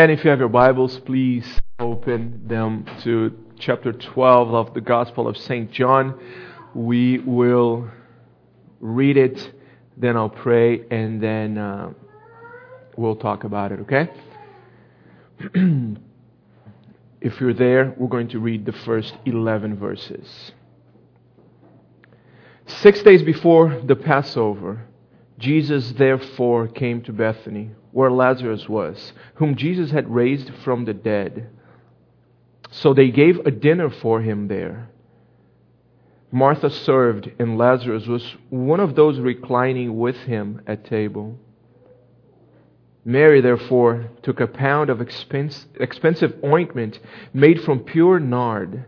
And if you have your Bibles, please open them to chapter 12 of the Gospel of St. John. We will read it, then I'll pray, and then uh, we'll talk about it, okay? if you're there, we're going to read the first 11 verses. Six days before the Passover, Jesus therefore came to Bethany where Lazarus was, whom Jesus had raised from the dead. So they gave a dinner for him there. Martha served, and Lazarus was one of those reclining with him at table. Mary, therefore, took a pound of expense, expensive ointment made from pure nard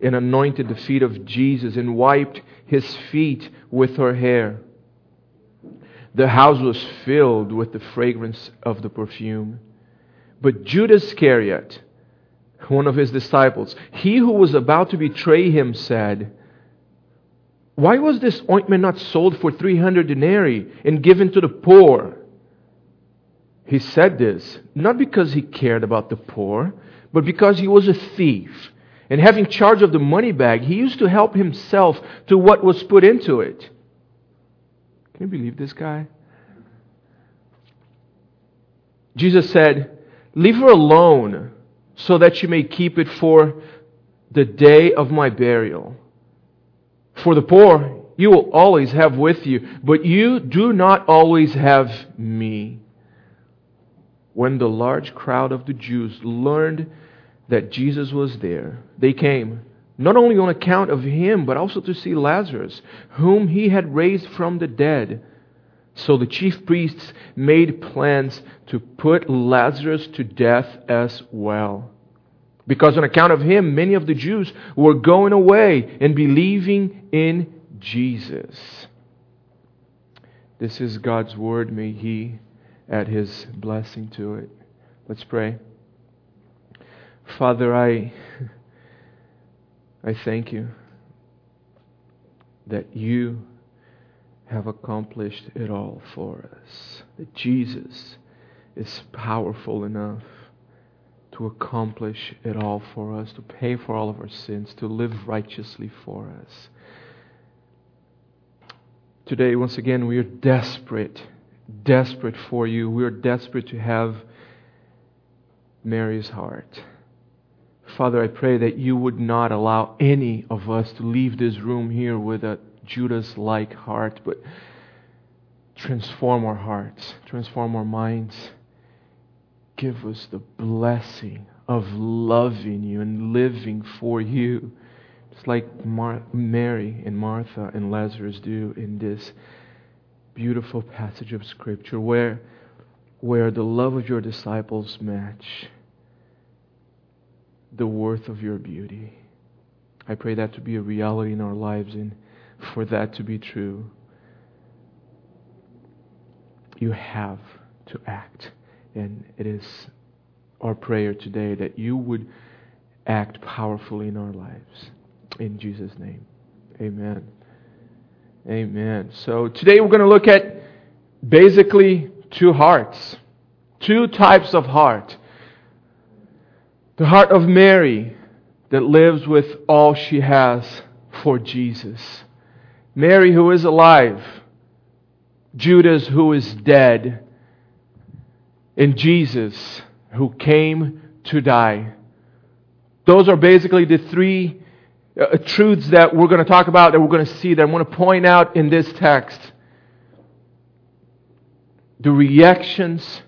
and anointed the feet of Jesus and wiped his feet with her hair. The house was filled with the fragrance of the perfume. But Judas Iscariot, one of his disciples, he who was about to betray him, said, Why was this ointment not sold for 300 denarii and given to the poor? He said this not because he cared about the poor, but because he was a thief. And having charge of the money bag, he used to help himself to what was put into it. Can you believe this guy? Jesus said, Leave her alone so that she may keep it for the day of my burial. For the poor, you will always have with you, but you do not always have me. When the large crowd of the Jews learned that Jesus was there, they came, not only on account of him, but also to see Lazarus, whom he had raised from the dead. So the chief priests made plans to put Lazarus to death as well. Because on account of him, many of the Jews were going away and believing in Jesus. This is God's word. May He add His blessing to it. Let's pray. Father, I, I thank you that you have accomplished it all for us. That Jesus is powerful enough to accomplish it all for us, to pay for all of our sins, to live righteously for us. Today, once again, we are desperate, desperate for you. We are desperate to have Mary's heart. Father, I pray that you would not allow any of us to leave this room here with a Judas like heart, but transform our hearts, transform our minds. Give us the blessing of loving you and living for you, just like Mar- Mary and Martha and Lazarus do in this beautiful passage of Scripture where, where the love of your disciples match the worth of your beauty. I pray that to be a reality in our lives and for that to be true, you have to act. And it is our prayer today that you would act powerfully in our lives. In Jesus' name. Amen. Amen. So today we're going to look at basically two hearts, two types of heart. The heart of Mary that lives with all she has for Jesus. Mary, who is alive, Judas, who is dead, and Jesus, who came to die. Those are basically the three uh, truths that we're going to talk about, that we're going to see, that I'm going to point out in this text. The reactions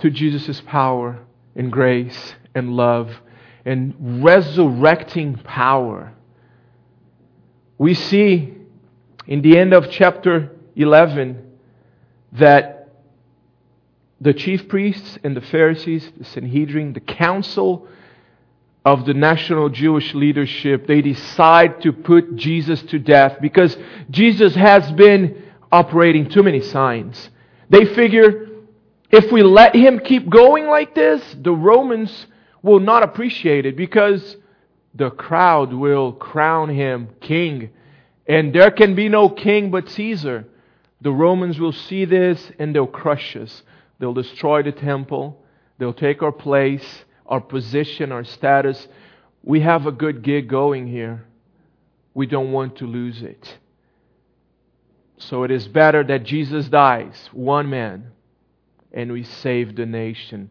to Jesus' power and grace and love and resurrecting power. We see in the end of chapter 11 that the chief priests and the Pharisees, the Sanhedrin, the council of the national Jewish leadership, they decide to put Jesus to death because Jesus has been operating too many signs. They figure if we let him keep going like this, the Romans will not appreciate it because the crowd will crown him king and there can be no king but Caesar. The Romans will see this and they'll crush us. They'll destroy the temple. They'll take our place, our position, our status. We have a good gig going here. We don't want to lose it. So it is better that Jesus dies, one man, and we save the nation.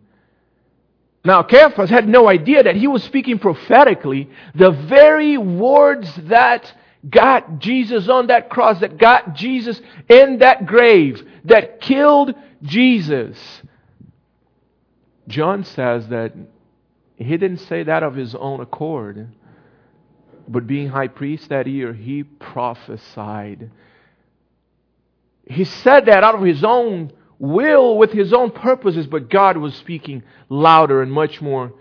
Now, Caiaphas had no idea that he was speaking prophetically the very words that got Jesus on that cross, that got Jesus in that grave, that killed Jesus. John says that he didn't say that of his own accord, but being high priest that year, he prophesied. He said that out of his own will with his own purposes, but God was speaking louder and much more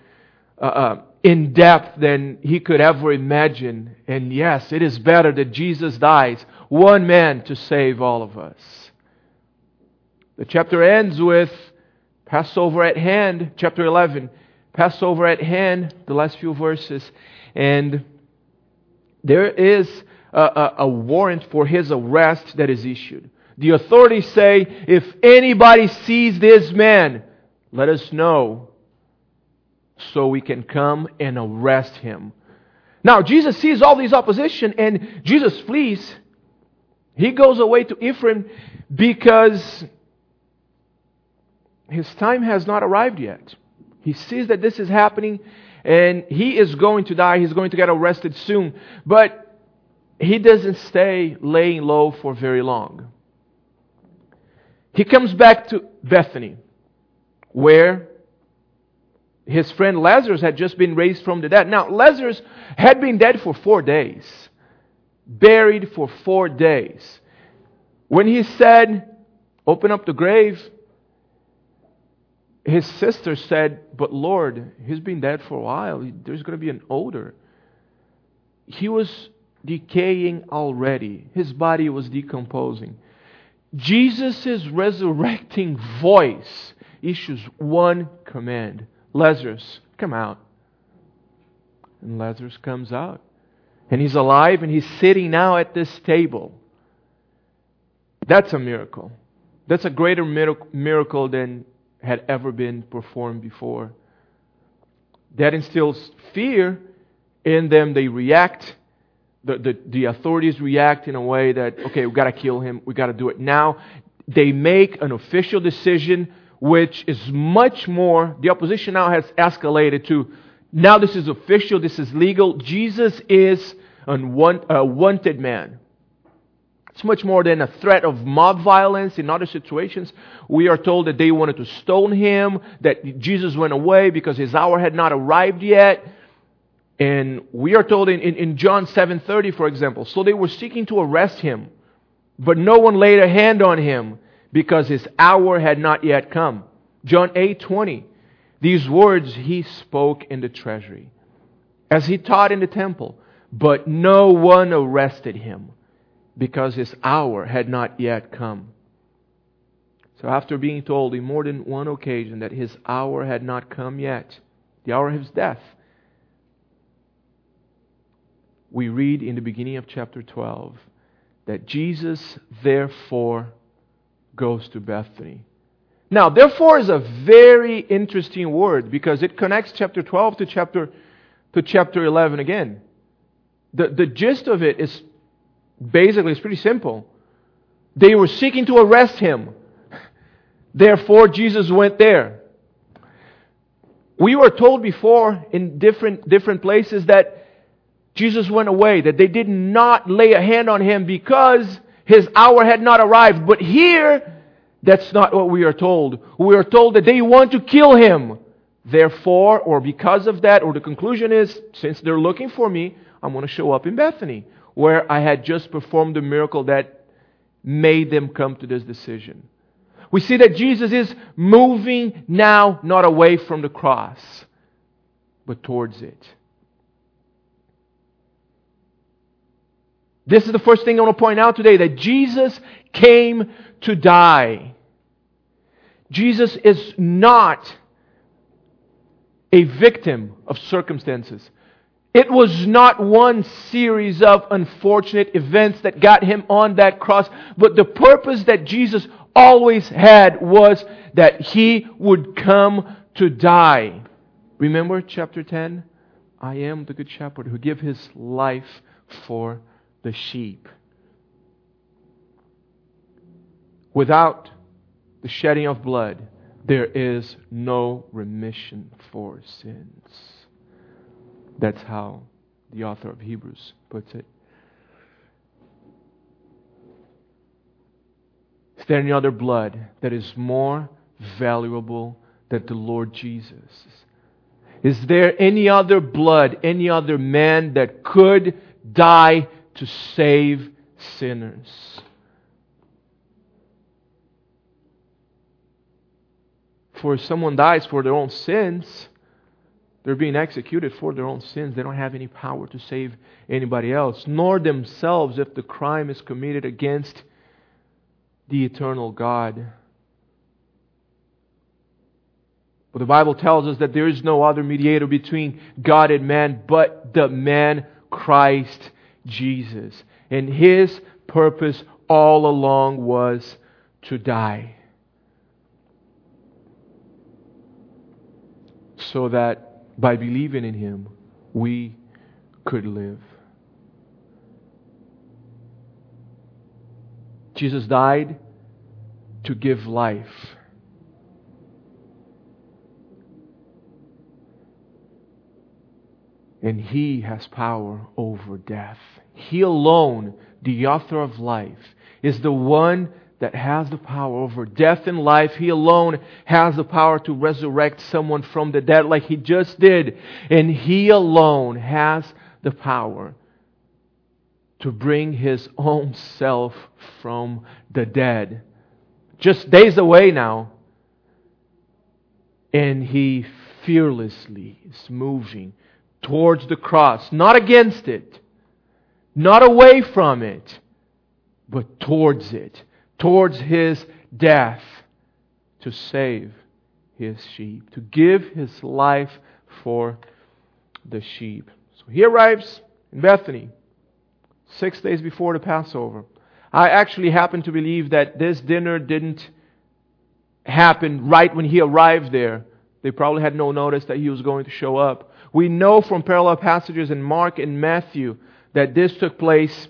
uh, uh, in depth than he could ever imagine. And yes, it is better that Jesus dies, one man to save all of us. The chapter ends with Passover at hand, chapter 11. Passover at hand, the last few verses. And there is a, a, a warrant for his arrest that is issued. The authorities say, if anybody sees this man, let us know so we can come and arrest him. Now, Jesus sees all these opposition and Jesus flees. He goes away to Ephraim because his time has not arrived yet. He sees that this is happening and he is going to die. He's going to get arrested soon. But he doesn't stay laying low for very long. He comes back to Bethany, where his friend Lazarus had just been raised from the dead. Now, Lazarus had been dead for four days, buried for four days. When he said, Open up the grave, his sister said, But Lord, he's been dead for a while. There's going to be an odor. He was decaying already, his body was decomposing. Jesus' resurrecting voice issues one command Lazarus, come out. And Lazarus comes out. And he's alive and he's sitting now at this table. That's a miracle. That's a greater miracle than had ever been performed before. That instills fear in them. They react the, the, the authorities react in a way that, okay, we've got to kill him, we've got to do it now. They make an official decision which is much more, the opposition now has escalated to, now this is official, this is legal. Jesus is a wanted man. It's much more than a threat of mob violence in other situations. We are told that they wanted to stone him, that Jesus went away because his hour had not arrived yet. And we are told in, in, in John 7.30, for example, so they were seeking to arrest him, but no one laid a hand on him because his hour had not yet come. John 8.20, these words he spoke in the treasury as he taught in the temple, but no one arrested him because his hour had not yet come. So after being told in more than one occasion that his hour had not come yet, the hour of his death, we read in the beginning of chapter 12 that Jesus therefore goes to Bethany. Now, therefore is a very interesting word because it connects chapter 12 to chapter, to chapter 11 again. The, the gist of it is basically it's pretty simple. They were seeking to arrest him. Therefore, Jesus went there. We were told before in different, different places that Jesus went away, that they did not lay a hand on him because his hour had not arrived. But here, that's not what we are told. We are told that they want to kill him. Therefore, or because of that, or the conclusion is, since they're looking for me, I'm going to show up in Bethany, where I had just performed the miracle that made them come to this decision. We see that Jesus is moving now not away from the cross, but towards it. This is the first thing I want to point out today that Jesus came to die. Jesus is not a victim of circumstances. It was not one series of unfortunate events that got him on that cross, but the purpose that Jesus always had was that he would come to die. Remember chapter 10? I am the good shepherd who give his life for the sheep. Without the shedding of blood, there is no remission for sins. That's how the author of Hebrews puts it. Is there any other blood that is more valuable than the Lord Jesus? Is there any other blood, any other man that could die to save sinners? For if someone dies for their own sins, they're being executed for their own sins. They don't have any power to save anybody else, nor themselves if the crime is committed against the eternal God. But the Bible tells us that there is no other mediator between God and man but the man Christ Jesus. And his purpose all along was to die. So that by believing in him, we could live. Jesus died to give life. And He has power over death. He alone, the author of life, is the one that has the power over death and life. He alone has the power to resurrect someone from the dead like He just did. And He alone has the power to bring his own self from the dead. Just days away now. And he fearlessly is moving towards the cross, not against it, not away from it, but towards it, towards his death to save his sheep, to give his life for the sheep. So he arrives in Bethany six days before the Passover. I actually happen to believe that this dinner didn't happen right when he arrived there. They probably had no notice that he was going to show up. We know from parallel passages in Mark and Matthew that this took place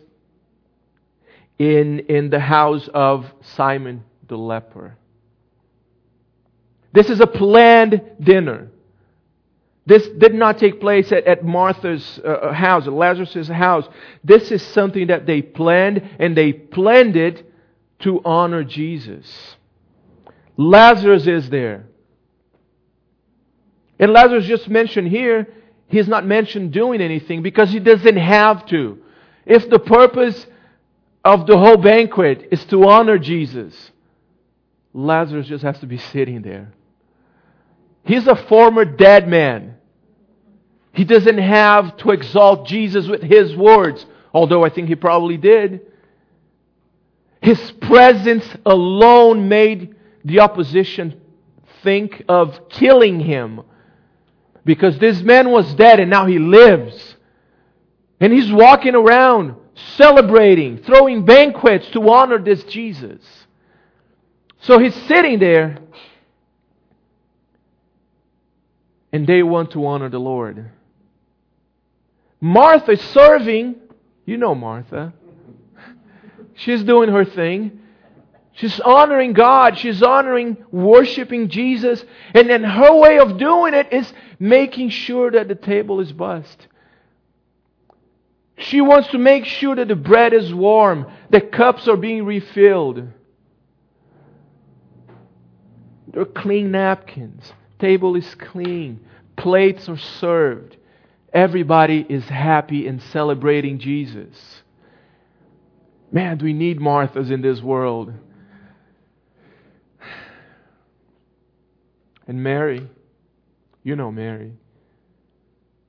in, in the house of Simon the leper. This is a planned dinner. This did not take place at, at Martha's uh, uh house, at Lazarus' house. This is something that they planned, and they planned it to honor Jesus. Lazarus is there. And Lazarus just mentioned here, he's not mentioned doing anything because he doesn't have to. If the purpose of the whole banquet is to honor Jesus, Lazarus just has to be sitting there. He's a former dead man. He doesn't have to exalt Jesus with his words, although I think he probably did. His presence alone made the opposition think of killing him. Because this man was dead and now he lives. And he's walking around celebrating, throwing banquets to honor this Jesus. So he's sitting there and they want to honor the Lord. Martha is serving. You know Martha. She's doing her thing. She's honoring God. She's honoring, worshiping Jesus. And then her way of doing it is making sure that the table is bussed. She wants to make sure that the bread is warm, the cups are being refilled. There are clean napkins. Table is clean. Plates are served. Everybody is happy and celebrating Jesus. Man, do we need Marthas in this world? And Mary, you know Mary,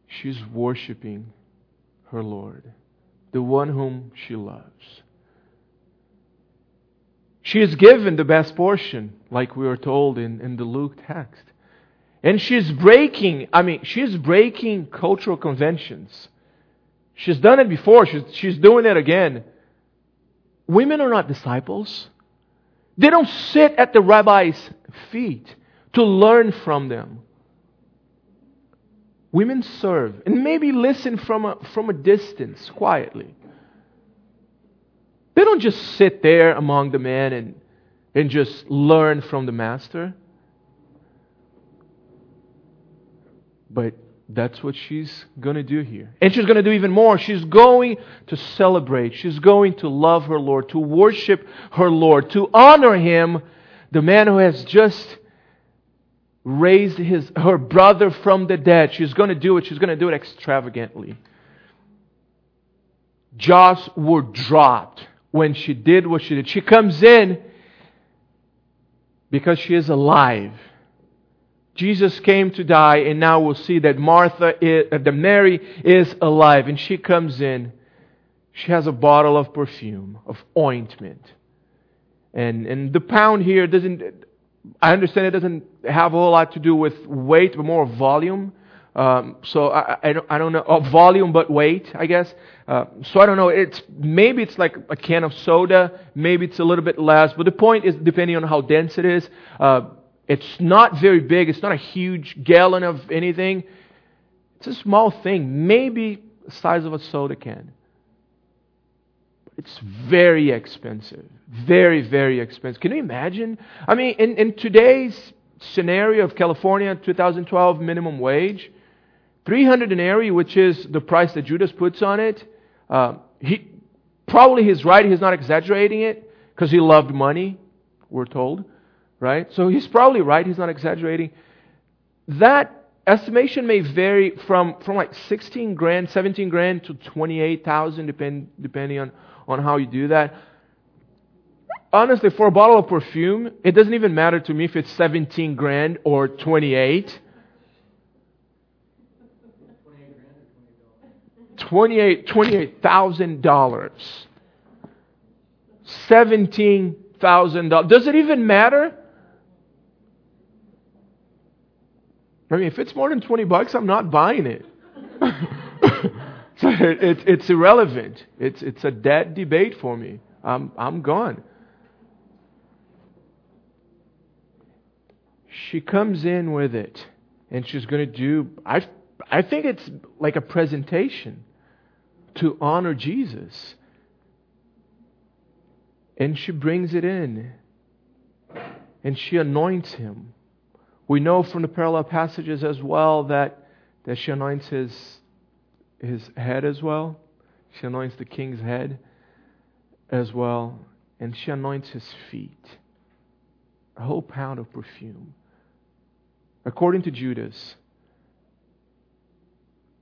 she's worshiping her Lord, the one whom she loves. She is given the best portion, like we are told in, in the Luke text. And she's breaking, I mean, she's breaking cultural conventions. She's done it before, she's, she's doing it again. Women are not disciples. They don't sit at the rabbi's feet to learn from them. Women serve and maybe listen from a, from a distance quietly. They don't just sit there among the men and, and just learn from the master. But that's what she's going to do here. And she's going to do even more. She's going to celebrate. She's going to love her Lord, to worship her Lord, to honor him, the man who has just raised his, her brother from the dead. She's going to do it. She's going to do it extravagantly. Jaws were dropped when she did what she did. She comes in because she is alive. Jesus came to die, and now we'll see that Martha, is, uh, that Mary is alive, and she comes in. She has a bottle of perfume, of ointment. And, and the pound here doesn't, I understand it doesn't have a whole lot to do with weight, but more volume. Um, so I, I, don't, I don't know, oh, volume but weight, I guess. Uh, so I don't know. It's maybe it's like a can of soda, maybe it's a little bit less. But the point is, depending on how dense it is, uh, it's not very big. It's not a huge gallon of anything. It's a small thing, maybe the size of a soda can. It's very expensive. Very, very expensive. Can you imagine? I mean, in, in today's scenario of California 2012 minimum wage, 300 denarii, which is the price that Judas puts on it, uh, he probably he's right. He's not exaggerating it because he loved money, we're told right? So he's probably right. He's not exaggerating. That estimation may vary from, from like 16 grand, 17 grand to 28,000, depend, depending on, on how you do that. Honestly, for a bottle of perfume, it doesn't even matter to me if it's 17 grand or 28. 28 $28,000. $17,000. Does it even matter? I mean, if it's more than 20 bucks, I'm not buying it. so it, it, it's irrelevant. It's, it's a dead debate for me. I'm, I'm gone. She comes in with it, and she's going to do, I, I think it's like a presentation to honor Jesus. And she brings it in, and she anoints him we know from the parallel passages as well that, that she anoints his, his head as well. She anoints the king's head as well. And she anoints his feet. A whole pound of perfume. According to Judas,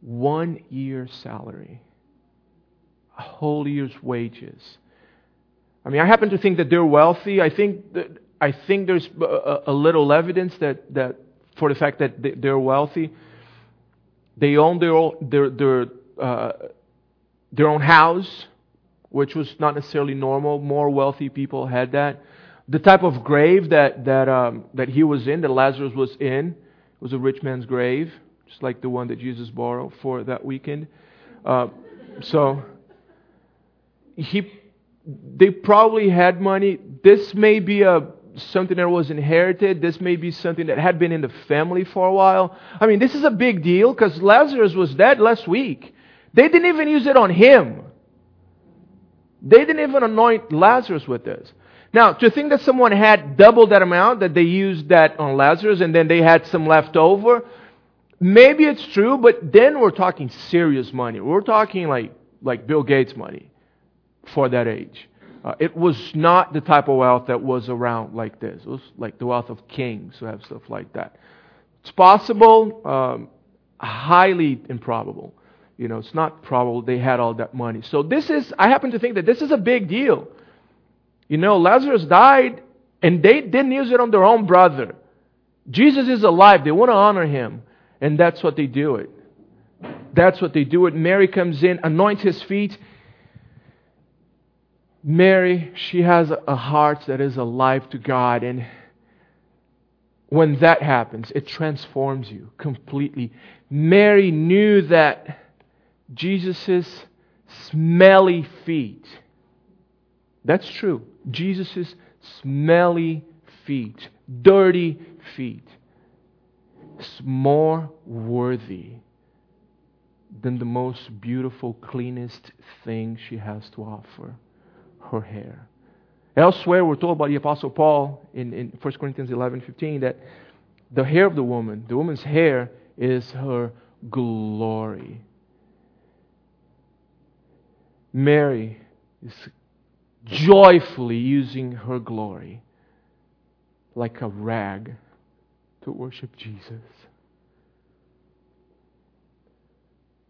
one year's salary, a whole year's wages. I mean, I happen to think that they're wealthy. I think that I think there's a, a little evidence that, that for the fact that they're wealthy. They own their own, their, their, uh, their own house, which was not necessarily normal. More wealthy people had that. The type of grave that, that, um, that he was in, that Lazarus was in, was a rich man's grave, just like the one that Jesus borrowed for that weekend. Uh, so he, they probably had money. This may be a something that was inherited. This may be something that had been in the family for a while. I mean, this is a big deal because Lazarus was dead last week. They didn't even use it on him. They didn't even anoint Lazarus with this. Now, to think that someone had double that amount, that they used that on Lazarus and then they had some left over, maybe it's true, but then we're talking serious money. We're talking like, like Bill Gates money for that age. Uh, it was not the type of wealth that was around like this. It was like the wealth of kings who have stuff like that. It's possible, um, highly improbable. You know, it's not probable they had all that money. So this is, I happen to think that this is a big deal. You know, Lazarus died and they didn't use it on their own brother. Jesus is alive. They want to honor him. And that's what they do it. That's what they do it. Mary comes in, anoints his feet, Mary, she has a heart that is alive to God. And when that happens, it transforms you completely. Mary knew that Jesus' smelly feet, that's true. Jesus' smelly feet, dirty feet, is more worthy than the most beautiful, cleanest thing she has to offer her hair. Elsewhere, we're told by the Apostle Paul in, in 1 Corinthians 11 15 that the hair of the woman, the woman's hair, is her glory. Mary is joyfully using her glory like a rag to worship Jesus.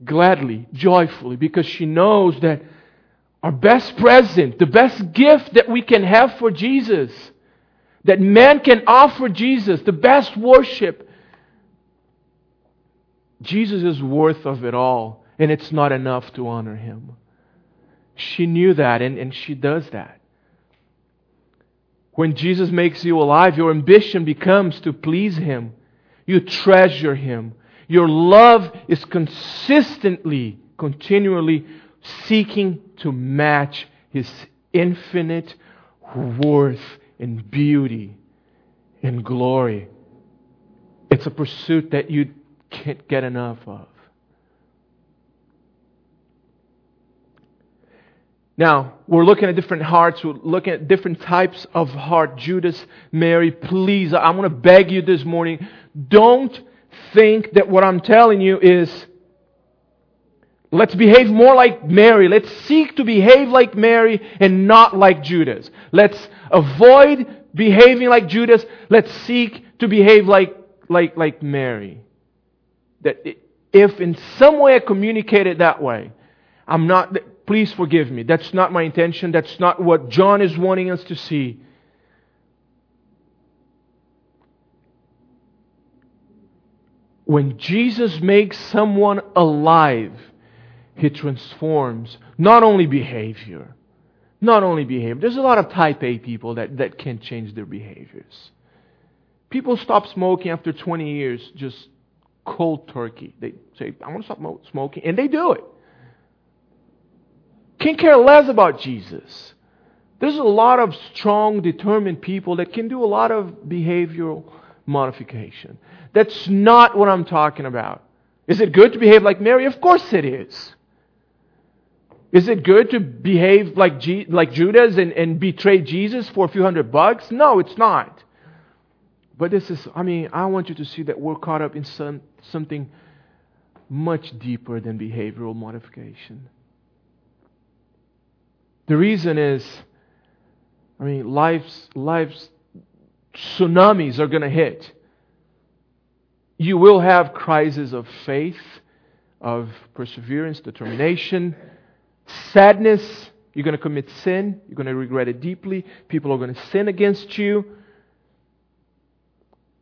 Gladly, joyfully, because she knows that our best present, the best gift that we can have for Jesus, that man can offer Jesus, the best worship, Jesus is worth of it all, and it's not enough to honor him. She knew that, and, and she does that. When Jesus makes you alive, your ambition becomes to please him. You treasure him. Your love is consistently, continually seeking to match His infinite worth and beauty and glory. It's a pursuit that you can't get enough of. Now, we're looking at different hearts. We're looking at different types of heart. Judas, Mary, please, I want to beg you this morning. Don't think that what I'm telling you is Let's behave more like Mary. Let's seek to behave like Mary and not like Judas. Let's avoid behaving like Judas. Let's seek to behave like, like, like Mary. That if in some way I communicate it that way, I'm not, please forgive me. That's not my intention. That's not what John is wanting us to see. When Jesus makes someone alive, he transforms not only behavior, not only behavior. There's a lot of type A people that, that can't change their behaviors. People stop smoking after 20 years, just cold turkey. They say, I want to stop smoking, and they do it. Can't care less about Jesus. There's a lot of strong, determined people that can do a lot of behavioral modification. That's not what I'm talking about. Is it good to behave like Mary? Of course it is. Is it good to behave like, G- like Judas and, and betray Jesus for a few hundred bucks? No, it's not. But this is, I mean, I want you to see that we're caught up in some, something much deeper than behavioral modification. The reason is, I mean, life's, life's tsunamis are going to hit. You will have crises of faith, of perseverance, determination sadness. You're going to commit sin. You're going to regret it deeply. People are going to sin against you.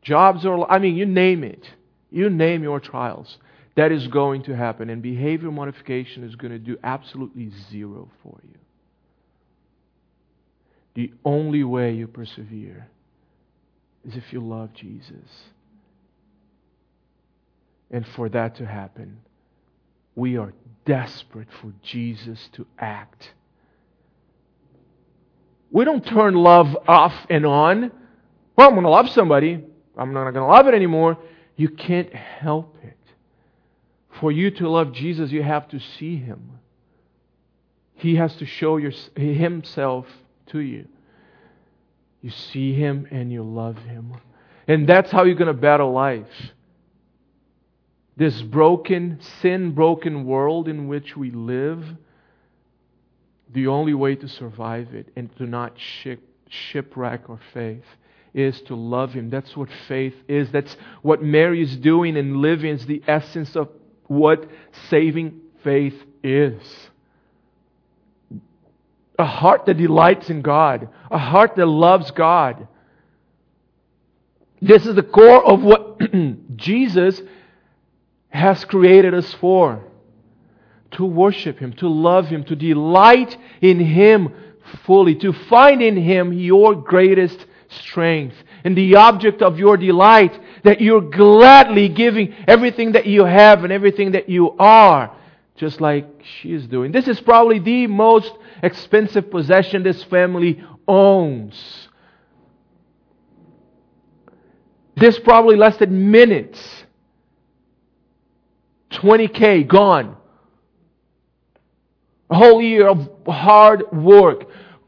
Jobs are, I mean, you name it. You name your trials. That is going to happen. And behavior modification is going to do absolutely zero for you. The only way you persevere is if you love Jesus. And for that to happen, we are desperate for Jesus to act. We don't turn love off and on. Well, I'm going to love somebody. I'm not going to love it anymore. You can't help it. For you to love Jesus, you have to see Him. He has to show your, Himself to you. You see Him and you love Him. And that's how you're going to battle life this broken, sin broken world in which we live, the only way to survive it and to not ship, shipwreck our faith is to love Him. That's what faith is. That's what Mary is doing and living. Is the essence of what saving faith is. A heart that delights in God, a heart that loves God. This is the core of what Jesus has created us for. To worship Him, to love Him, to delight in Him fully, to find in Him your greatest strength and the object of your delight, that you're gladly giving everything that you have and everything that you are, just like she is doing. This is probably the most expensive possession this family owns. This probably lasted minutes. 20K gone. A whole year of hard work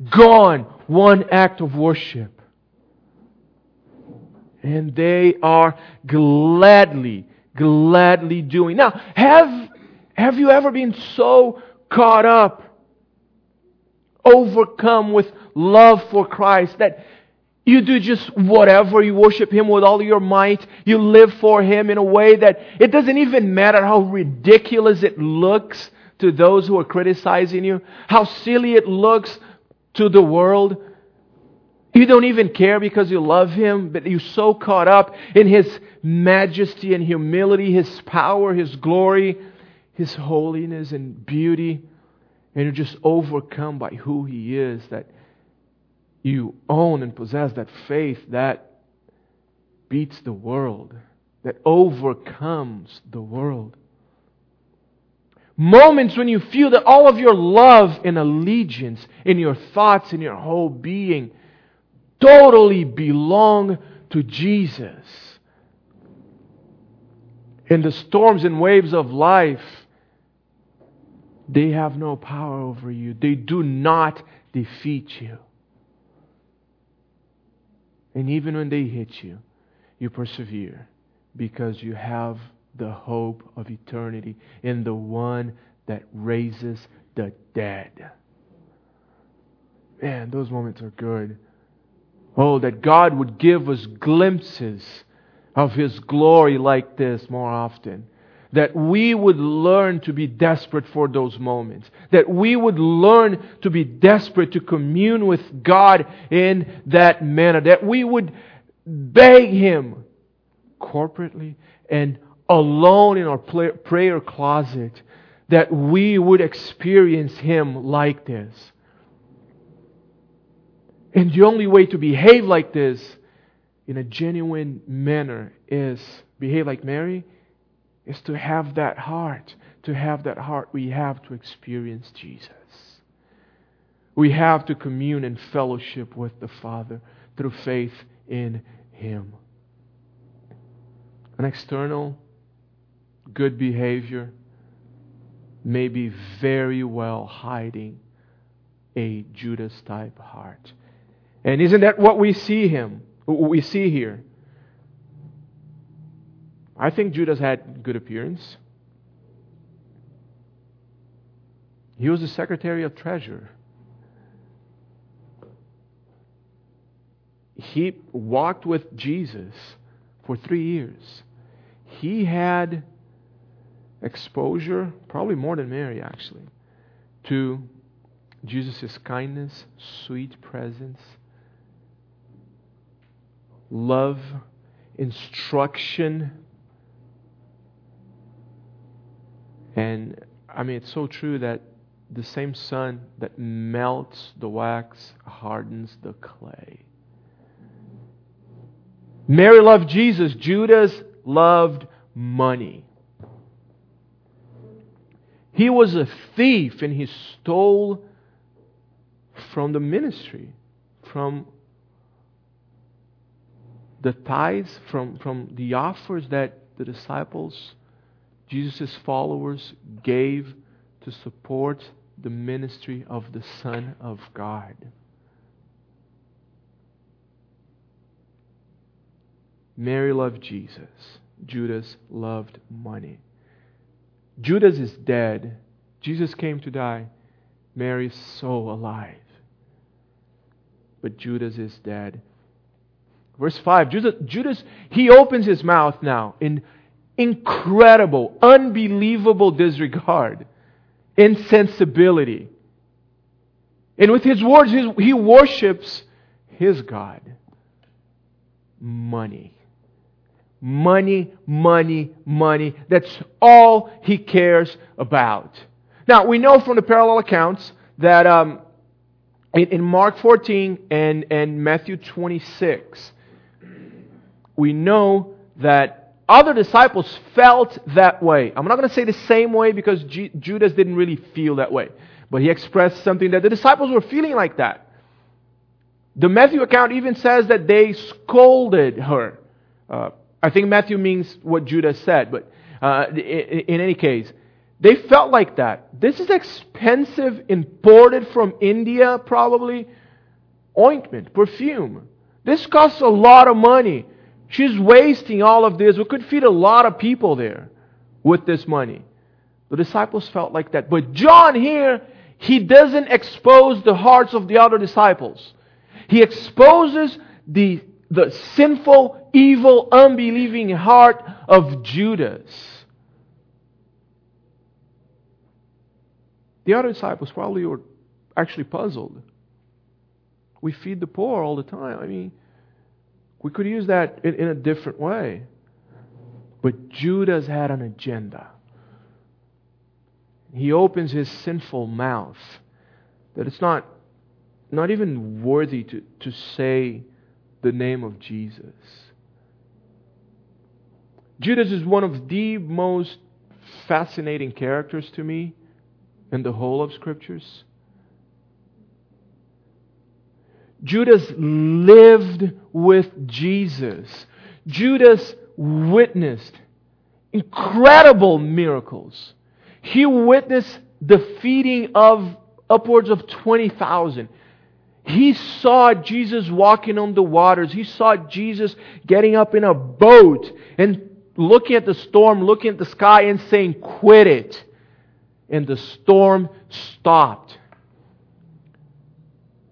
gone. One act of worship. And they are gladly, gladly doing. Now, have, have you ever been so caught up, overcome with love for Christ that you do just whatever. You worship Him with all your might. You live for Him in a way that it doesn't even matter how ridiculous it looks to those who are criticizing you, how silly it looks to the world. You don't even care because you love Him, but you're so caught up in His majesty and humility, His power, His glory, His holiness and beauty, and you're just overcome by who He is that you own and possess that faith that beats the world, that overcomes the world. Moments when you feel that all of your love and allegiance in your thoughts in your whole being totally belong to Jesus. In the storms and waves of life, they have no power over you. They do not defeat you. And even when they hit you, you persevere because you have the hope of eternity in the one that raises the dead. Man, those moments are good. Oh, that God would give us glimpses of His glory like this more often that we would learn to be desperate for those moments. That we would learn to be desperate to commune with God in that manner. That we would beg Him corporately and alone in our prayer closet. That we would experience Him like this. And the only way to behave like this in a genuine manner is behave like Mary is to have that heart, to have that heart, we have to experience Jesus. We have to commune and fellowship with the Father through faith in Him. An external good behavior may be very well hiding a Judas type heart. And isn't that what we see him? We see here. I think Judas had good appearance. He was the Secretary of Treasury. He walked with Jesus for three years. He had exposure, probably more than Mary actually, to Jesus' kindness, sweet presence, love, instruction, And I mean, it's so true that the same sun that melts the wax hardens the clay. Mary loved Jesus, Judas loved money. He was a thief and he stole from the ministry, from the tithes, from, from the offers that the disciples Jesus' followers gave to support the ministry of the Son of God. Mary loved Jesus. Judas loved money. Judas is dead. Jesus came to die. Mary is so alive. But Judas is dead. Verse 5 Judas, Judas, he opens his mouth now in incredible, unbelievable disregard, insensibility. And with his words, he worships his God. Money. Money, money, money. That's all he cares about. Now, we know from the parallel accounts that um, in, in Mark 14 and, and Matthew 26, we know that other disciples felt that way. I'm not going to say the same way because G- Judas didn't really feel that way. But he expressed something that the disciples were feeling like that. The Matthew account even says that they scolded her. Uh, I think Matthew means what Judas said, but uh, in, in any case, they felt like that. This is expensive, imported from India, probably. Ointment, perfume. This costs a lot of money. She's wasting all of this. We could feed a lot of people there with this money. The disciples felt like that. But John here, he doesn't expose the hearts of the other disciples. He exposes the, the sinful, evil, unbelieving heart of Judas. The other disciples probably were actually puzzled. We feed the poor all the time. I mean, we could use that in, in a different way. But Judas had an agenda. He opens his sinful mouth that it's not, not even worthy to, to say the name of Jesus. Judas is one of the most fascinating characters to me in the whole of Scriptures. Judas lived with Jesus. Judas witnessed incredible miracles. He witnessed the feeding of upwards of 20,000. He saw Jesus walking on the waters. He saw Jesus getting up in a boat and looking at the storm, looking at the sky, and saying, Quit it. And the storm stopped.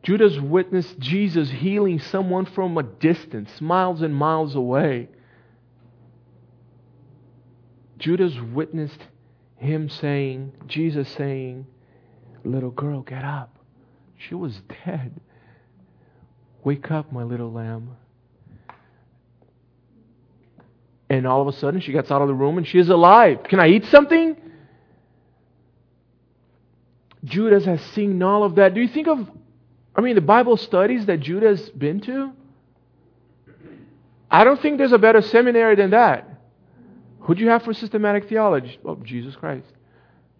Judas witnessed Jesus healing someone from a distance, miles and miles away. Judas witnessed him saying, Jesus saying, Little girl, get up. She was dead. Wake up, my little lamb. And all of a sudden, she gets out of the room and she is alive. Can I eat something? Judas has seen all of that. Do you think of I mean, the Bible studies that Judas' been to, I don't think there's a better seminary than that. Who'd you have for systematic theology? Oh, Jesus Christ.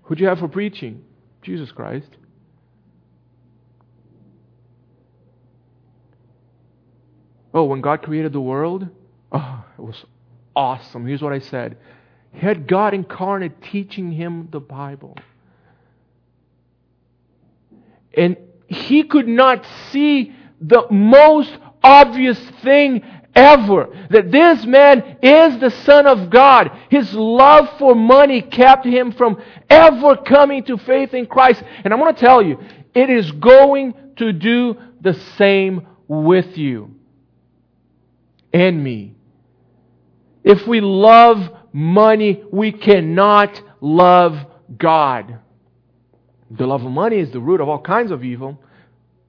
Who'd you have for preaching? Jesus Christ. Oh, when God created the world, oh, it was awesome. Here's what I said. He had God incarnate teaching him the Bible. And he could not see the most obvious thing ever that this man is the Son of God. His love for money kept him from ever coming to faith in Christ. And I'm going to tell you, it is going to do the same with you and me. If we love money, we cannot love God. The love of money is the root of all kinds of evil.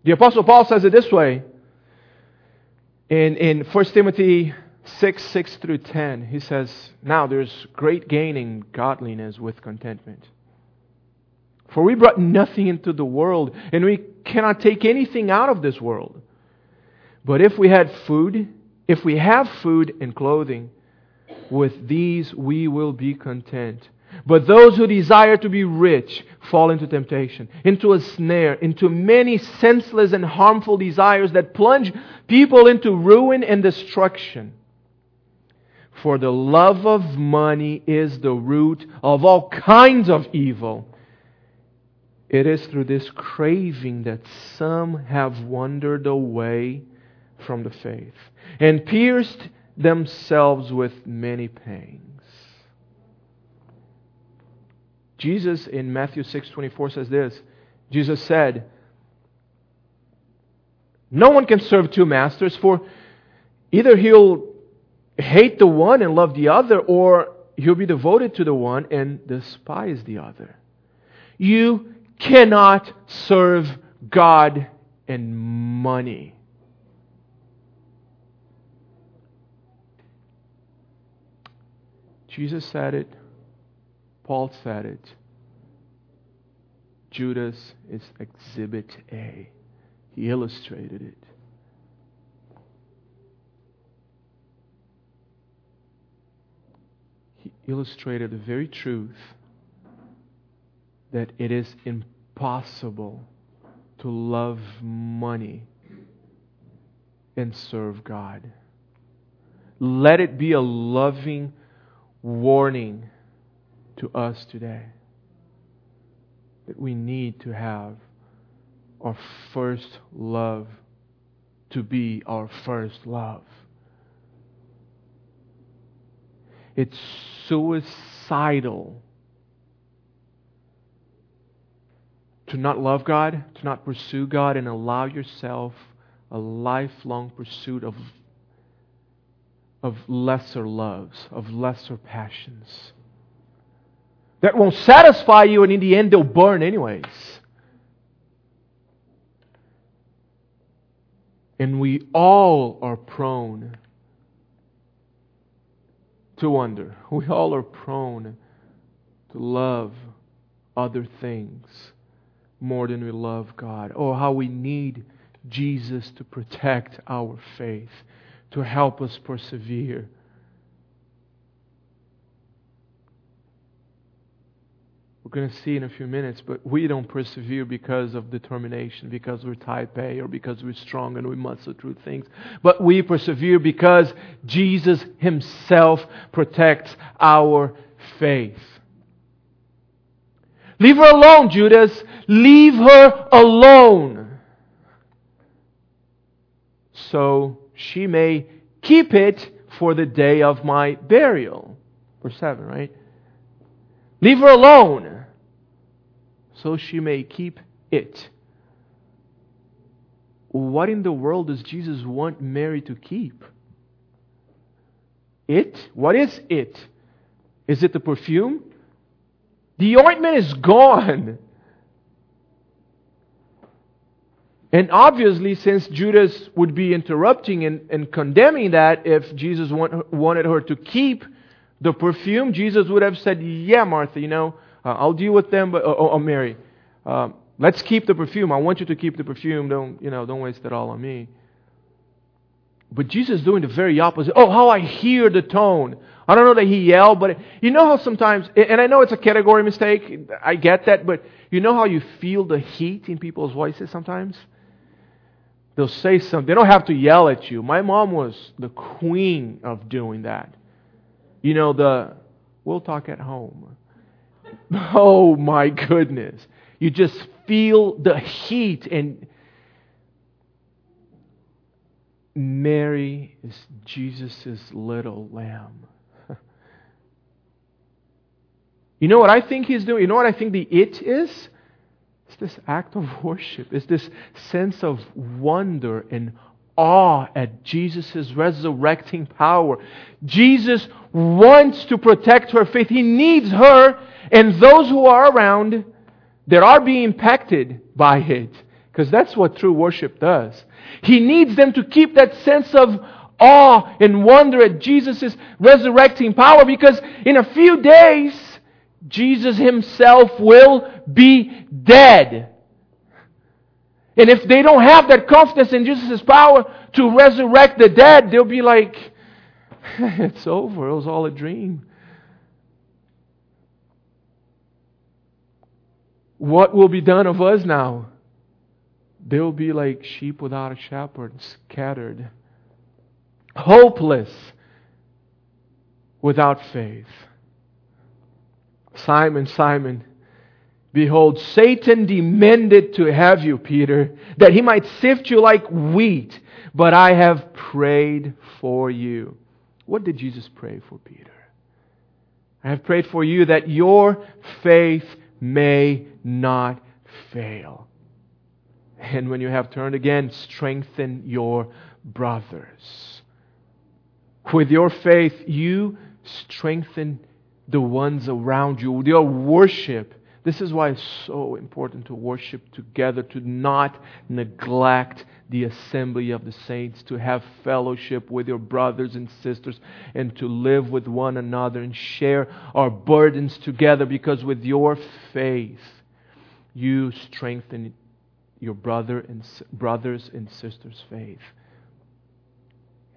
The Apostle Paul says it this way in, in 1 Timothy 6 6 through 10. He says, Now there's great gain in godliness with contentment. For we brought nothing into the world, and we cannot take anything out of this world. But if we had food, if we have food and clothing, with these we will be content. But those who desire to be rich fall into temptation, into a snare, into many senseless and harmful desires that plunge people into ruin and destruction. For the love of money is the root of all kinds of evil. It is through this craving that some have wandered away from the faith and pierced themselves with many pains. Jesus in Matthew 6:24 says this. Jesus said, "No one can serve two masters, for either he'll hate the one and love the other, or he'll be devoted to the one and despise the other. You cannot serve God and money." Jesus said it. Paul said it. Judas is exhibit A. He illustrated it. He illustrated the very truth that it is impossible to love money and serve God. let it be a loving warning to us today that we need to have our first love to be our first love. It's suicidal to not love God, to not pursue God, and allow yourself a lifelong pursuit of, of lesser loves, of lesser passions. That won't satisfy you, and in the end, they'll burn anyways. And we all are prone to wonder. We all are prone to love other things more than we love God. Oh, how we need Jesus to protect our faith, to help us persevere. We're going to see in a few minutes, but we don't persevere because of determination, because we're type A, or because we're strong and we muscle through things. But we persevere because Jesus Himself protects our faith. Leave her alone, Judas. Leave her alone. So she may keep it for the day of my burial. Verse 7, right? Leave her alone, so she may keep it. What in the world does Jesus want Mary to keep? It? What is it? Is it the perfume? The ointment is gone. And obviously, since Judas would be interrupting and, and condemning that if Jesus want, wanted her to keep the perfume, Jesus would have said, Yeah, Martha, you know, uh, I'll deal with them, but, oh, oh Mary, um, let's keep the perfume. I want you to keep the perfume. Don't, you know, don't waste it all on me. But Jesus is doing the very opposite. Oh, how I hear the tone. I don't know that he yelled, but you know how sometimes, and I know it's a category mistake, I get that, but you know how you feel the heat in people's voices sometimes? They'll say something. They don't have to yell at you. My mom was the queen of doing that. You know, the, we'll talk at home. Oh my goodness. You just feel the heat and Mary is Jesus' little lamb. you know what I think he's doing? You know what I think the it is? It's this act of worship. It's this sense of wonder and awe at Jesus' resurrecting power. Jesus wants to protect her faith. He needs her and those who are around that are being impacted by it. Because that's what true worship does. He needs them to keep that sense of awe and wonder at Jesus' resurrecting power because in a few days, Jesus himself will be dead. And if they don't have that confidence in Jesus' power to resurrect the dead, they'll be like, it's over. It was all a dream. What will be done of us now? They will be like sheep without a shepherd, scattered, hopeless, without faith. Simon, Simon, behold, Satan demanded to have you, Peter, that he might sift you like wheat, but I have prayed for you. What did Jesus pray for Peter? I have prayed for you that your faith may not fail. And when you have turned again, strengthen your brothers. With your faith, you strengthen the ones around you. With your worship, this is why it's so important to worship together, to not neglect the assembly of the saints, to have fellowship with your brothers and sisters, and to live with one another and share our burdens together, because with your faith, you strengthen your brother and brothers and sisters' faith.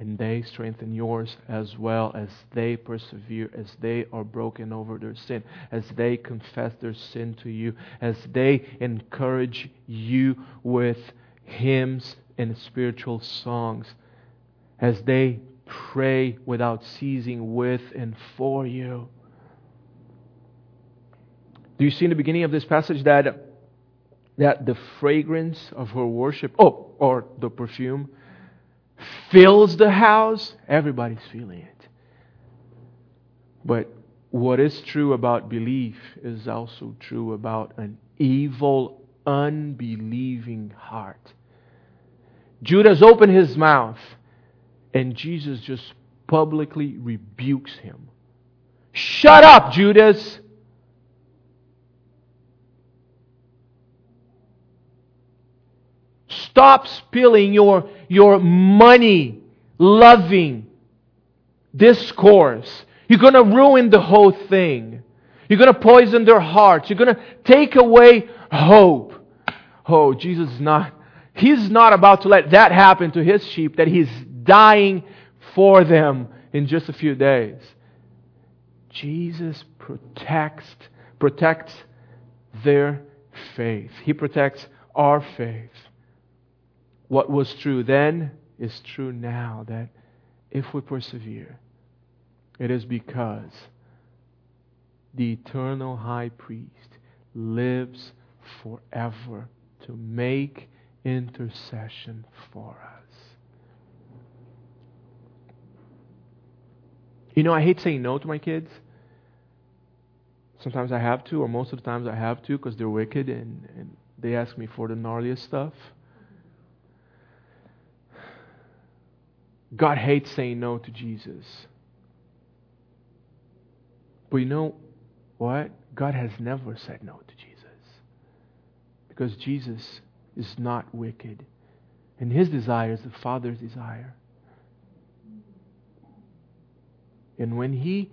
And they strengthen yours as well as they persevere, as they are broken over their sin, as they confess their sin to you, as they encourage you with hymns and spiritual songs, as they pray without ceasing with and for you. Do you see in the beginning of this passage that that the fragrance of her worship, oh, or the perfume, fills the house? Everybody's feeling it. But what is true about belief is also true about an evil, unbelieving heart. Judas opened his mouth, and Jesus just publicly rebukes him. Shut up, Judas! Stop spilling your, your money loving discourse. You're going to ruin the whole thing. You're going to poison their hearts. You're going to take away hope. Oh, Jesus is not, He's not about to let that happen to His sheep, that He's dying for them in just a few days. Jesus protects, protects their faith. He protects our faith. What was true then is true now, that if we persevere, it is because the eternal high priest lives forever to make intercession for us. You know, I hate saying no to my kids. Sometimes I have to, or most of the times I have to, because they're wicked and, and they ask me for the gnarliest stuff. God hates saying no to Jesus. But you know what? God has never said no to Jesus. Because Jesus is not wicked. And his desire is the Father's desire. And when he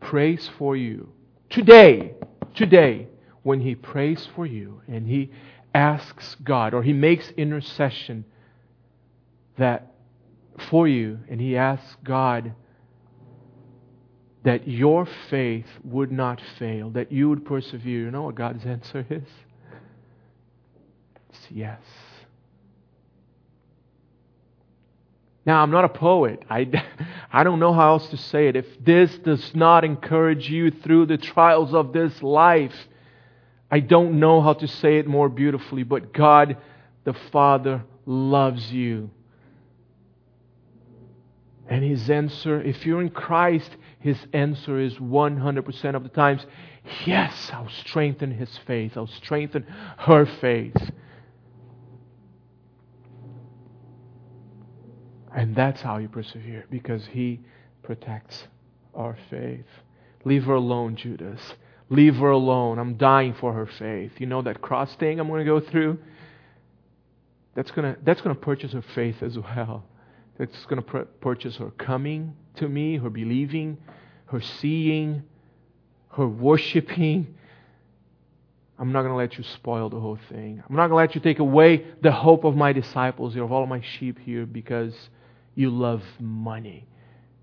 prays for you, today, today, when he prays for you and he asks God or he makes intercession that for you and he asks God that your faith would not fail, that you would persevere, you know what God's answer is? It's yes. Now, I'm not a poet. I, I don't know how else to say it. If this does not encourage you through the trials of this life, I don't know how to say it more beautifully, but God the Father loves you. And his answer, if you're in Christ, his answer is 100% of the times, yes, I'll strengthen his faith. I'll strengthen her faith. And that's how you persevere, because he protects our faith. Leave her alone, Judas. Leave her alone. I'm dying for her faith. You know that cross thing I'm going to go through? That's going to, that's going to purchase her faith as well that's going to purchase her coming to me, her believing, her seeing, her worshiping. I'm not going to let you spoil the whole thing. I'm not going to let you take away the hope of my disciples here, of all my sheep here, because you love money.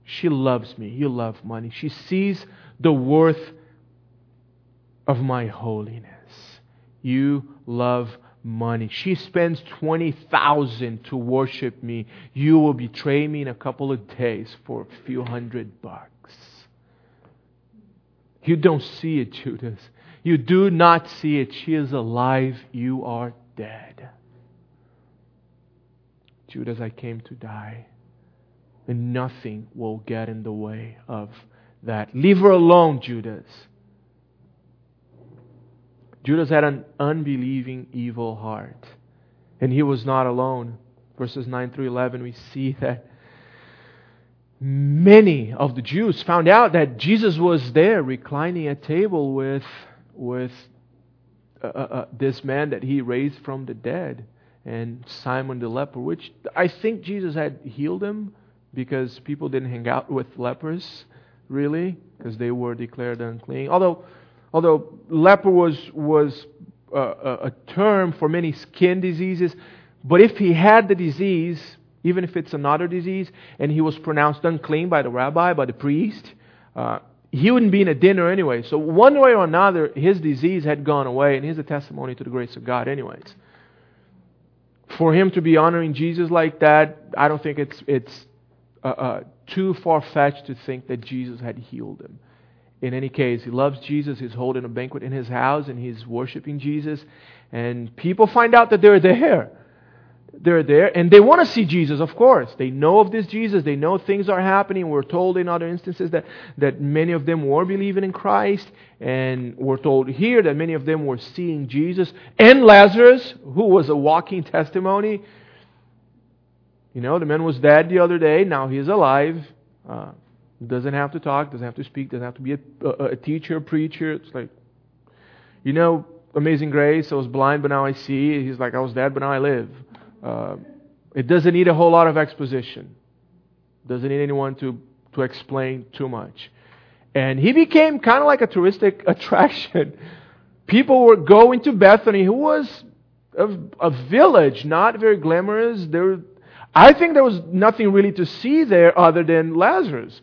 She loves me. You love money. She sees the worth of my holiness. You love money. She spends 20,000 to worship me. You will betray me in a couple of days for a few hundred bucks. You don't see it, Judas. You do not see it. She is alive. You are dead. Judas, I came to die. And nothing will get in the way of that. Leave her alone, Judas. Judas had an unbelieving, evil heart. And he was not alone. Verses 9 through 11, we see that many of the Jews found out that Jesus was there reclining at table with, with uh, uh, uh this man that he raised from the dead and Simon the leper, which I think Jesus had healed him because people didn't hang out with lepers, really, because they were declared unclean. Although although leper was, was a, a term for many skin diseases, but if he had the disease, even if it's another disease, and he was pronounced unclean by the rabbi, by the priest, uh, he wouldn't be in a dinner anyway. So, one way or another, his disease had gone away, and he's a testimony to the grace of God, anyways. For him to be honoring Jesus like that, I don't think it's, it's uh, uh, too far fetched to think that Jesus had healed him. In any case, he loves Jesus. He's holding a banquet in his house and he's worshiping Jesus. And people find out that they're there they're there and they want to see Jesus, of course. They know of this Jesus. They know things are happening. We're told in other instances that, that many of them were believing in Christ. And we're told here that many of them were seeing Jesus and Lazarus, who was a walking testimony. You know, the man was dead the other day. Now he's alive. Uh, doesn't have to talk, doesn't have to speak, doesn't have to be a, a, teacher, a preacher. It's like, you know, Amazing Grace, I was blind, but now I see. He's like, I was dead, but now I live. Uh, it doesn't need a whole lot of exposition. Doesn't need anyone to, to explain too much. And he became kind of like a touristic attraction. People were going to Bethany, who was a, a village, not very glamorous. There, I think there was nothing really to see there other than Lazarus.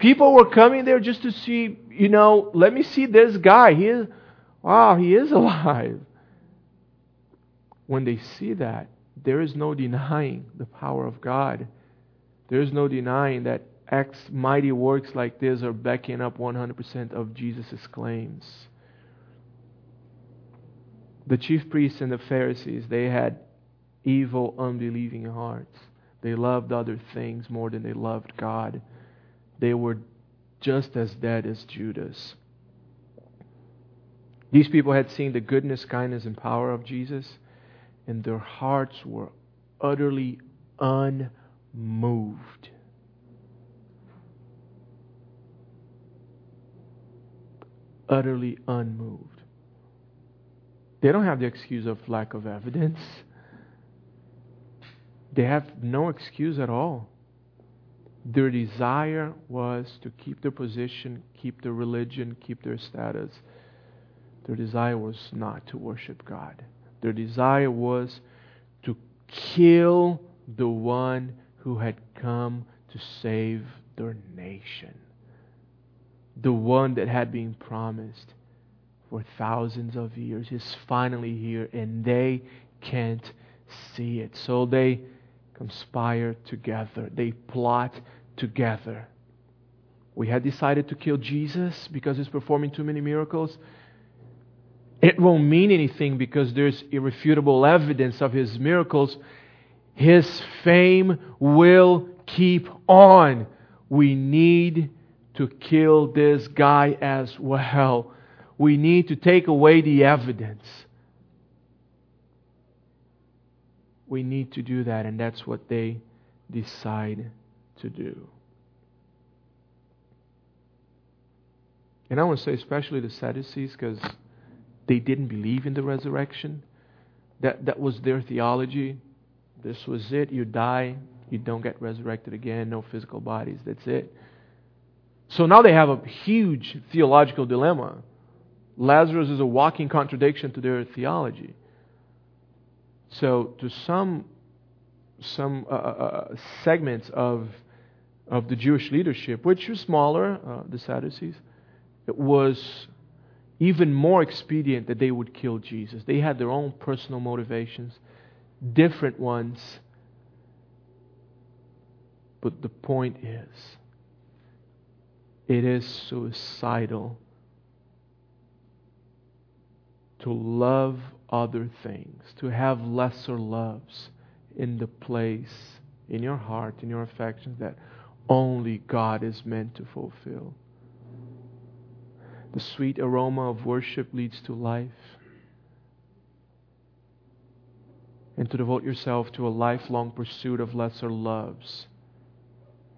People were coming there just to see, you know, let me see this guy. He is, wow, he is alive. When they see that, there is no denying the power of God. There is no denying that acts, mighty works like this are backing up 100% of Jesus' claims. The chief priests and the Pharisees, they had evil, unbelieving hearts. They loved other things more than they loved God. They were just as dead as Judas. These people had seen the goodness, kindness, and power of Jesus and their hearts were utterly unmoved. Utterly unmoved. They don't have the excuse of lack of evidence. They have no excuse at all. Their desire was to keep their position, keep their religion, keep their status. Their desire was not to worship God. Their desire was to kill the one who had come to save their nation. The one that had been promised for thousands of years is finally here and they can't see it. So they conspire together, they plot together. We had decided to kill Jesus because he's performing too many miracles it won't mean anything because there's irrefutable evidence of his miracles. His fame will keep on. We need to kill this guy as well. We need to take away the evidence. We need to do that, and that's what they decide to do. And I want to say, especially the Sadducees, because they didn't believe in the resurrection. That, that was their theology. This was it. You die, you don't get resurrected again, no physical bodies. That's it. So now they have a huge theological dilemma. Lazarus is a walking contradiction to their theology. So, to some some uh, uh, uh segments of of the Jewish leadership, which was smaller, uh, the Sadducees, it was even more expedient that they would kill Jesus. They had their own personal motivations, different ones. But the point is, it is suicidal to love other things, to have lesser loves in the place, in your heart, in your affections that only God is meant to fulfill. The sweet aroma of worship leads to life. And to devote yourself to a lifelong pursuit of lesser loves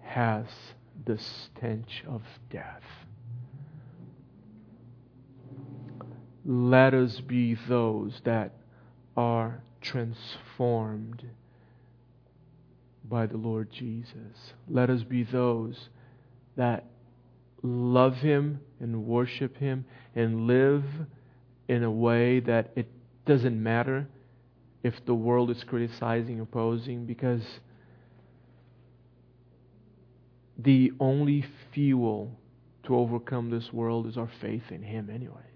has the stench of death. Let us be those that are transformed by the Lord Jesus. Let us be those that love Him and worship Him and live in a way that it doesn't matter if the world is criticizing, opposing, because the only fuel to overcome this world is our faith in Him, anyways.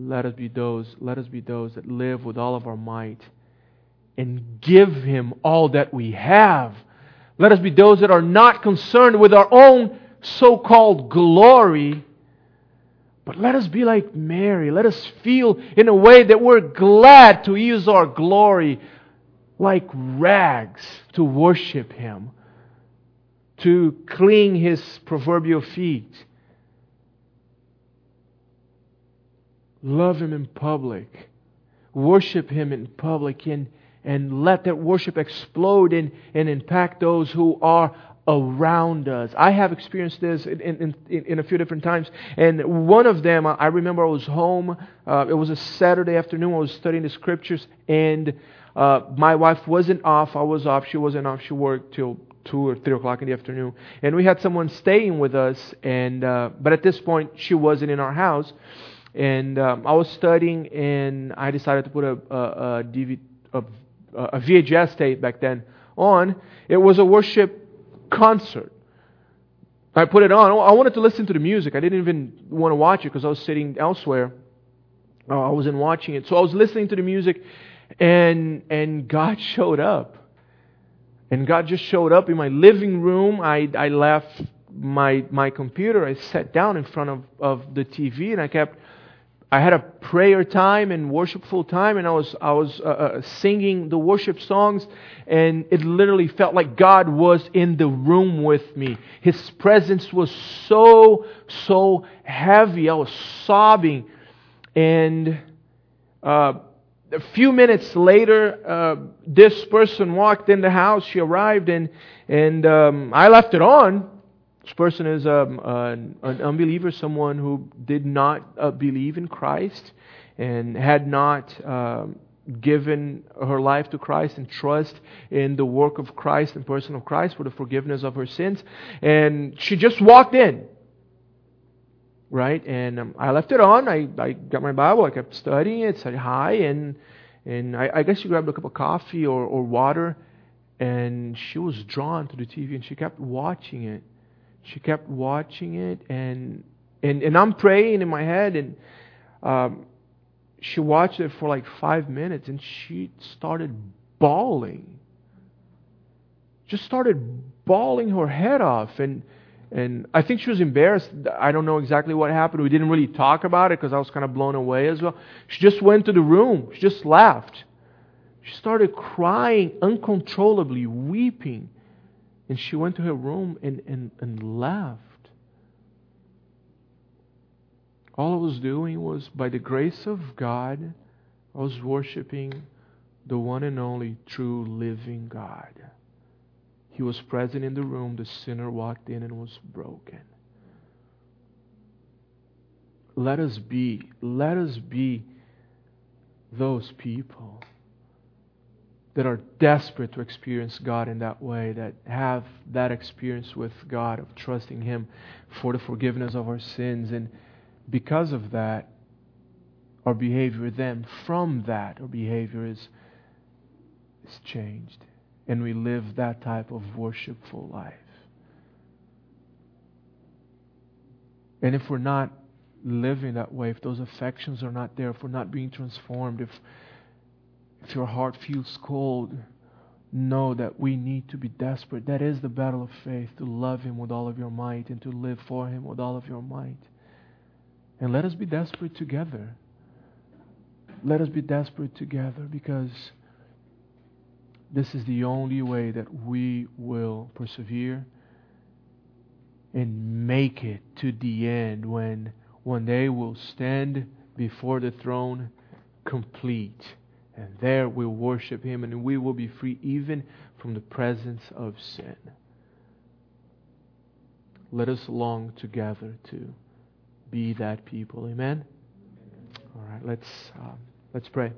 Let us be those, let us be those that live with all of our might and give Him all that we have. Let us be those that are not concerned with our own so called glory, but let us be like Mary. Let us feel in a way that we're glad to use our glory like rags to worship Him, to clean His proverbial feet. Love Him in public, worship Him in public, and, and let that worship explode and, and impact those who are around us. I have experienced this in, in, in, in, a few different times. And one of them, I remember I was home. Uh, it was a Saturday afternoon. I was studying the scriptures, and uh, my wife wasn't off. I was off. She wasn't off. She worked till two or three o'clock in the afternoon. And we had someone staying with us. And uh, but at this point, she wasn't in our house. And um, I was studying, and I decided to put a, a, a, DVD, a, a VHS tape back then on. It was a worship concert. I put it on. I wanted to listen to the music. I didn't even want to watch it because I was sitting elsewhere. Uh, I wasn't watching it. So I was listening to the music, and and God showed up. And God just showed up in my living room. I, I left my my computer. I sat down in front of, of the TV and I kept I had a prayer time and worshipful time, and I was I was uh, uh, singing the worship songs, and it literally felt like God was in the room with me. His presence was so so heavy. I was sobbing, and uh, a few minutes later, uh, this person walked in the house. She arrived, and and um, I left it on this person is um, an, unbeliever, someone who did not uh, believe in Christ and had not um, given her life to Christ and trust in the work of Christ and person of Christ for the forgiveness of her sins. And she just walked in. Right? And um, I left it on. I, I got my Bible. I kept studying it, said hi, and, and I, I guess she grabbed a cup of coffee or, or water. And she was drawn to the TV and she kept watching it she kept watching it, and and and I'm praying in my head, and um, she watched it for like five minutes, and she started bawling. Just started bawling her head off, and and I think she was embarrassed. I don't know exactly what happened. We didn't really talk about it because I was kind of blown away as well. She just went to the room. She just laughed. She started crying uncontrollably, weeping. And she went to her room and, and, and left. All I was doing was, by the grace of God, I was worshiping the one and only true living God. He was present in the room. The sinner walked in and was broken. Let us be, let us be those people that are desperate to experience God in that way, that have that experience with God of trusting Him for the forgiveness of our sins. And because of that, our behavior then, from that, our behavior is, is changed. And we live that type of worshipful life. And if we're not living that way, if those affections are not there, if we're not being transformed, if if your heart feels cold, know that we need to be desperate. That is the battle of faith to love Him with all of your might and to live for Him with all of your might. And let us be desperate together. Let us be desperate together because this is the only way that we will persevere and make it to the end when one day we'll stand before the throne complete and there we'll worship Him and we will be free even from the presence of sin. Let us long together to be that people. Amen? All right, let's, um, let's pray.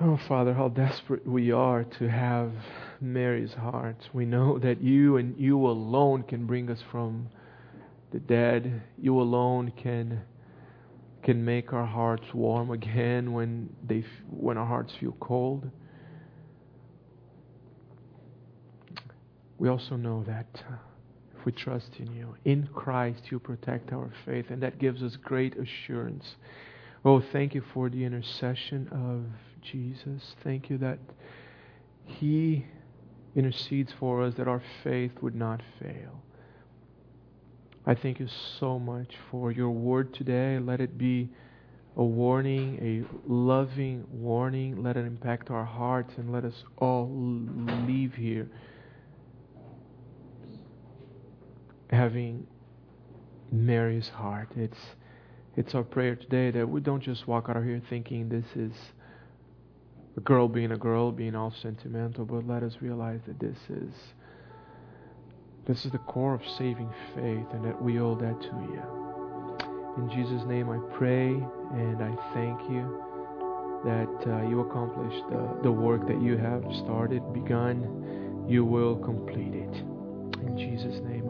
Oh, Father, how desperate we are to have Mary's heart. We know that you and you alone can bring us from the dead. You alone can can make our hearts warm again when they when our hearts feel cold. We also know that uh, if we trust in you, in Christ, you protect our faith, and that gives us great assurance Oh, thank you for the intercession of Jesus. Thank you that He intercedes for us that our faith would not fail. I thank you so much for your word today. Let it be a warning, a loving warning. Let it impact our hearts and let us all leave here having Mary's heart. It's it's our prayer today that we don't just walk out of here thinking this is a girl being a girl, being all sentimental, but let us realize that this is this is the core of saving faith and that we owe that to you. In Jesus' name I pray and I thank you that uh, you accomplish the, the work that you have started, begun. You will complete it. In Jesus' name.